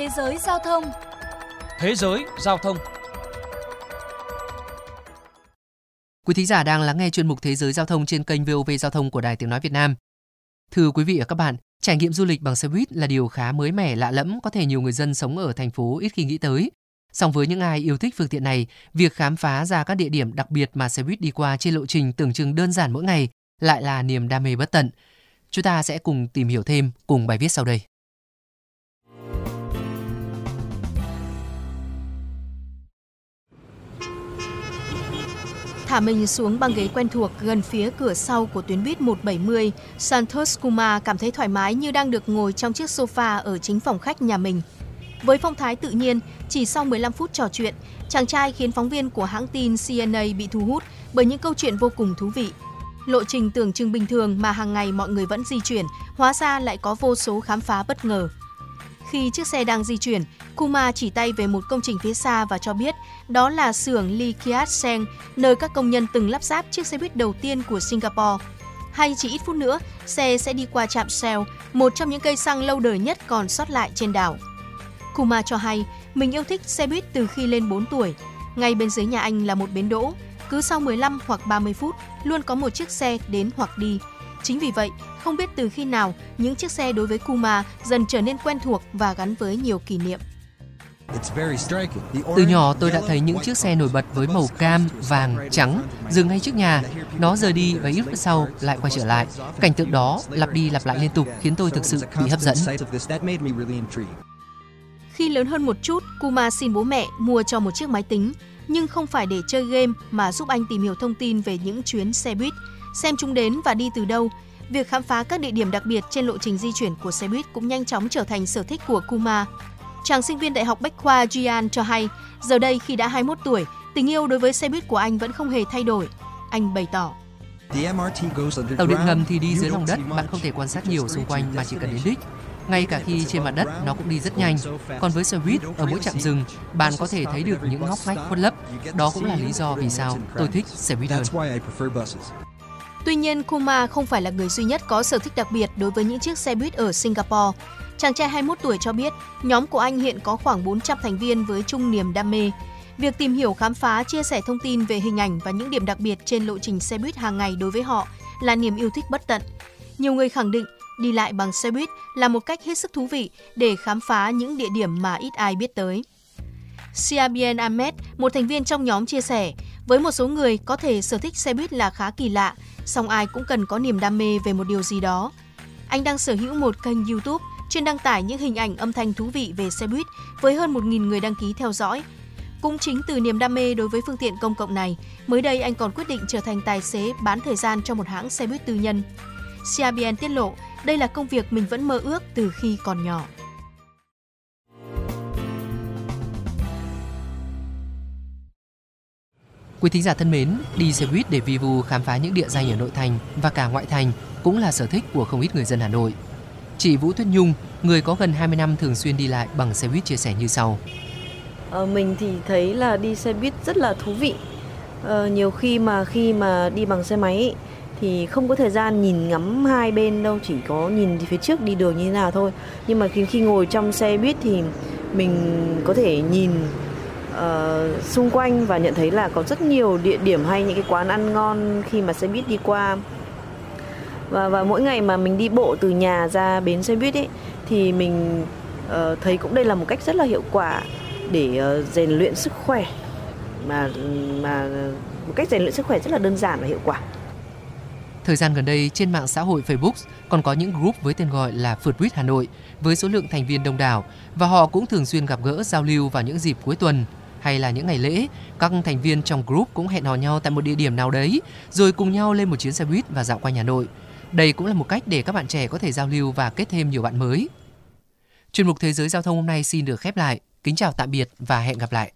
Thế giới giao thông Thế giới giao thông Quý thính giả đang lắng nghe chuyên mục Thế giới giao thông trên kênh VOV Giao thông của Đài Tiếng Nói Việt Nam. Thưa quý vị và các bạn, trải nghiệm du lịch bằng xe buýt là điều khá mới mẻ lạ lẫm có thể nhiều người dân sống ở thành phố ít khi nghĩ tới. Song với những ai yêu thích phương tiện này, việc khám phá ra các địa điểm đặc biệt mà xe buýt đi qua trên lộ trình tưởng chừng đơn giản mỗi ngày lại là niềm đam mê bất tận. Chúng ta sẽ cùng tìm hiểu thêm cùng bài viết sau đây. Thả mình xuống băng ghế quen thuộc gần phía cửa sau của tuyến buýt 170, Santos Kumar cảm thấy thoải mái như đang được ngồi trong chiếc sofa ở chính phòng khách nhà mình. Với phong thái tự nhiên, chỉ sau 15 phút trò chuyện, chàng trai khiến phóng viên của hãng tin CNA bị thu hút bởi những câu chuyện vô cùng thú vị. Lộ trình tưởng chừng bình thường mà hàng ngày mọi người vẫn di chuyển, hóa ra lại có vô số khám phá bất ngờ. Khi chiếc xe đang di chuyển, Kuma chỉ tay về một công trình phía xa và cho biết đó là xưởng Lee Kiat Seng, nơi các công nhân từng lắp ráp chiếc xe buýt đầu tiên của Singapore. Hay chỉ ít phút nữa, xe sẽ đi qua trạm Shell, một trong những cây xăng lâu đời nhất còn sót lại trên đảo. Kuma cho hay mình yêu thích xe buýt từ khi lên 4 tuổi. Ngay bên dưới nhà anh là một bến đỗ, cứ sau 15 hoặc 30 phút luôn có một chiếc xe đến hoặc đi. Chính vì vậy, không biết từ khi nào những chiếc xe đối với Kuma dần trở nên quen thuộc và gắn với nhiều kỷ niệm. Từ nhỏ tôi đã thấy những chiếc xe nổi bật với màu cam, vàng, trắng dừng ngay trước nhà. Nó rời đi và ít phút sau lại quay trở lại. Cảnh tượng đó lặp đi lặp lại liên tục khiến tôi thực sự bị hấp dẫn. Khi lớn hơn một chút, Kuma xin bố mẹ mua cho một chiếc máy tính, nhưng không phải để chơi game mà giúp anh tìm hiểu thông tin về những chuyến xe buýt, xem chúng đến và đi từ đâu. Việc khám phá các địa điểm đặc biệt trên lộ trình di chuyển của xe buýt cũng nhanh chóng trở thành sở thích của Kuma. Chàng sinh viên Đại học Bách khoa Jian cho hay, giờ đây khi đã 21 tuổi, tình yêu đối với xe buýt của anh vẫn không hề thay đổi. Anh bày tỏ. Tàu điện ngầm thì đi dưới lòng đất, bạn không thể quan sát nhiều xung quanh mà chỉ cần đến đích. Ngay cả khi trên mặt đất nó cũng đi rất nhanh. Còn với xe buýt, ở mỗi trạm dừng, bạn có thể thấy được những ngóc ngách khuất lấp. Đó cũng là lý do vì sao tôi thích xe buýt hơn. Tuy nhiên, Kuma không phải là người duy nhất có sở thích đặc biệt đối với những chiếc xe buýt ở Singapore. Chàng trai 21 tuổi cho biết, nhóm của anh hiện có khoảng 400 thành viên với chung niềm đam mê. Việc tìm hiểu, khám phá, chia sẻ thông tin về hình ảnh và những điểm đặc biệt trên lộ trình xe buýt hàng ngày đối với họ là niềm yêu thích bất tận. Nhiều người khẳng định đi lại bằng xe buýt là một cách hết sức thú vị để khám phá những địa điểm mà ít ai biết tới. Siabien Ahmed, một thành viên trong nhóm chia sẻ, với một số người có thể sở thích xe buýt là khá kỳ lạ, song ai cũng cần có niềm đam mê về một điều gì đó. Anh đang sở hữu một kênh YouTube chuyên đăng tải những hình ảnh âm thanh thú vị về xe buýt với hơn 1.000 người đăng ký theo dõi. Cũng chính từ niềm đam mê đối với phương tiện công cộng này, mới đây anh còn quyết định trở thành tài xế bán thời gian cho một hãng xe buýt tư nhân. Siabien tiết lộ đây là công việc mình vẫn mơ ước từ khi còn nhỏ. Quý thính giả thân mến, đi xe buýt để vi vu khám phá những địa danh ở nội thành và cả ngoại thành cũng là sở thích của không ít người dân Hà Nội. Chị Vũ Tuyết Nhung, người có gần 20 năm thường xuyên đi lại bằng xe buýt chia sẻ như sau. À, mình thì thấy là đi xe buýt rất là thú vị. À, nhiều khi mà khi mà đi bằng xe máy thì không có thời gian nhìn ngắm hai bên đâu, chỉ có nhìn phía trước đi đường như thế nào thôi. Nhưng mà khi khi ngồi trong xe buýt thì mình có thể nhìn uh, xung quanh và nhận thấy là có rất nhiều địa điểm hay những cái quán ăn ngon khi mà xe buýt đi qua. Và và mỗi ngày mà mình đi bộ từ nhà ra bến xe buýt ấy thì mình uh, thấy cũng đây là một cách rất là hiệu quả để uh, rèn luyện sức khỏe. Mà mà một cách rèn luyện sức khỏe rất là đơn giản và hiệu quả. Thời gian gần đây trên mạng xã hội Facebook còn có những group với tên gọi là Phượt Buýt Hà Nội với số lượng thành viên đông đảo và họ cũng thường xuyên gặp gỡ giao lưu vào những dịp cuối tuần hay là những ngày lễ, các thành viên trong group cũng hẹn hò nhau tại một địa điểm nào đấy rồi cùng nhau lên một chuyến xe buýt và dạo quanh Hà Nội. Đây cũng là một cách để các bạn trẻ có thể giao lưu và kết thêm nhiều bạn mới. Chuyên mục Thế giới Giao thông hôm nay xin được khép lại. Kính chào tạm biệt và hẹn gặp lại.